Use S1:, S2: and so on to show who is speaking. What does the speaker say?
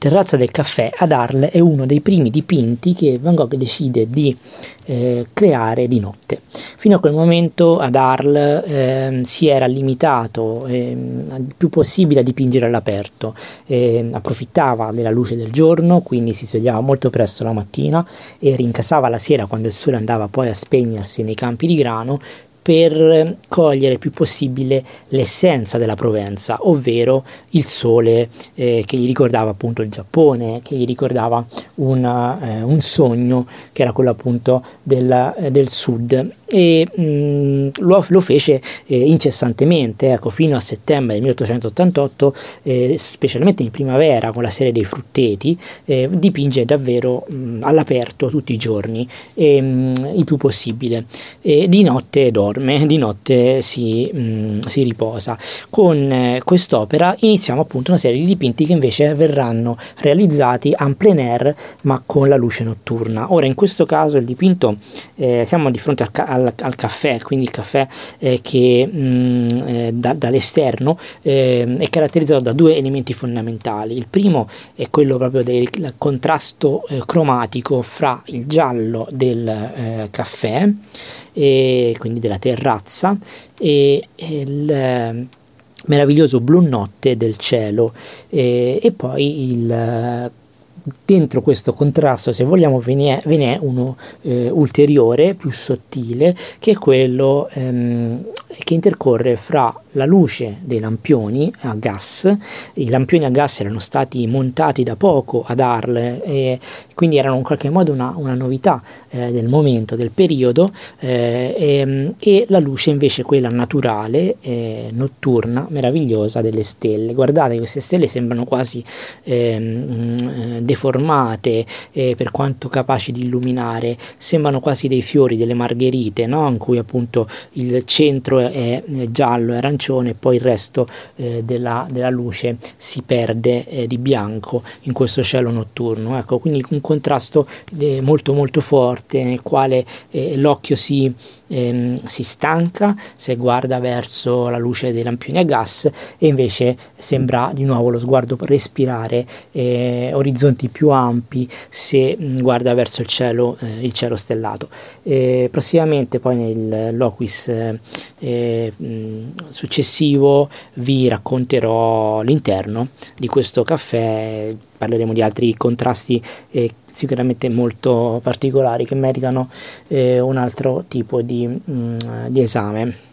S1: Terrazza del caffè ad Arles è uno dei primi dipinti che Van Gogh decide di eh, creare di notte. Fino a quel momento ad Arles eh, si era limitato eh, il più possibile a dipingere all'aperto, ehm, approfittava della luce del giorno, quindi si svegliava molto presto la mattina e rincasava la sera quando il sole andava poi a spegnersi nei campi di grano per cogliere il più possibile l'essenza della Provenza, ovvero il sole eh, che gli ricordava appunto il Giappone, che gli ricordava una, eh, un sogno che era quello appunto del, eh, del sud e mh, mm, lo, lo, fece eh, incessantemente, ecco, fino a settembre del 1888, eh, specialmente in primavera con la serie dei frutteti, eh, dipinge davvero mh, mm, all'aperto tutti i giorni, e, mh, mm, il più possibile. E di notte dorme, di notte si, si riposa. Con eh, quest'opera iniziamo appunto una serie di dipinti che invece verranno realizzati en plein air ma con la luce notturna. Ora in questo caso il dipinto, eh, siamo di fronte al, al, al caffè, quindi il caffè eh, che mh, mm, eh, da, dall'esterno eh, è caratterizzato da due elementi fondamentali. Il primo è quello proprio del contrasto eh, cromatico fra il giallo del eh, caffè, e quindi della terrazza, e, e il meraviglioso blu notte del cielo e, e poi il dentro questo contrasto, se vogliamo, ve ne è, ve ne è uno eh, ulteriore, più sottile, che è quello ehm, che intercorre fra la luce dei lampioni a gas, i lampioni a gas erano stati montati da poco ad Arles e quindi erano in qualche modo una, una novità eh, del momento, del periodo eh, e, ehm, e, la luce invece quella naturale, eh, notturna, meravigliosa delle stelle. Guardate, queste stelle sembrano quasi ehm, deformate eh, per quanto capaci di illuminare, sembrano quasi dei fiori, delle margherite, no? in cui appunto il centro è giallo e arancione poi il resto eh, della, della, luce si perde eh, di bianco in questo cielo notturno. Ecco, quindi un contrasto eh, molto molto forte nel quale eh, l'occhio si ehm, si stanca se guarda verso la luce dei lampioni a gas e invece sembra di nuovo lo sguardo respirare eh, orizzonti più ampi se mh, mm, guarda verso il cielo, eh, il cielo stellato. E prossimamente poi nel loquis eh, mh, mm, successivo vi racconterò l'interno di questo caffè parleremo di altri contrasti eh, sicuramente molto particolari che meritano eh, un altro tipo di, mh, mm, di esame.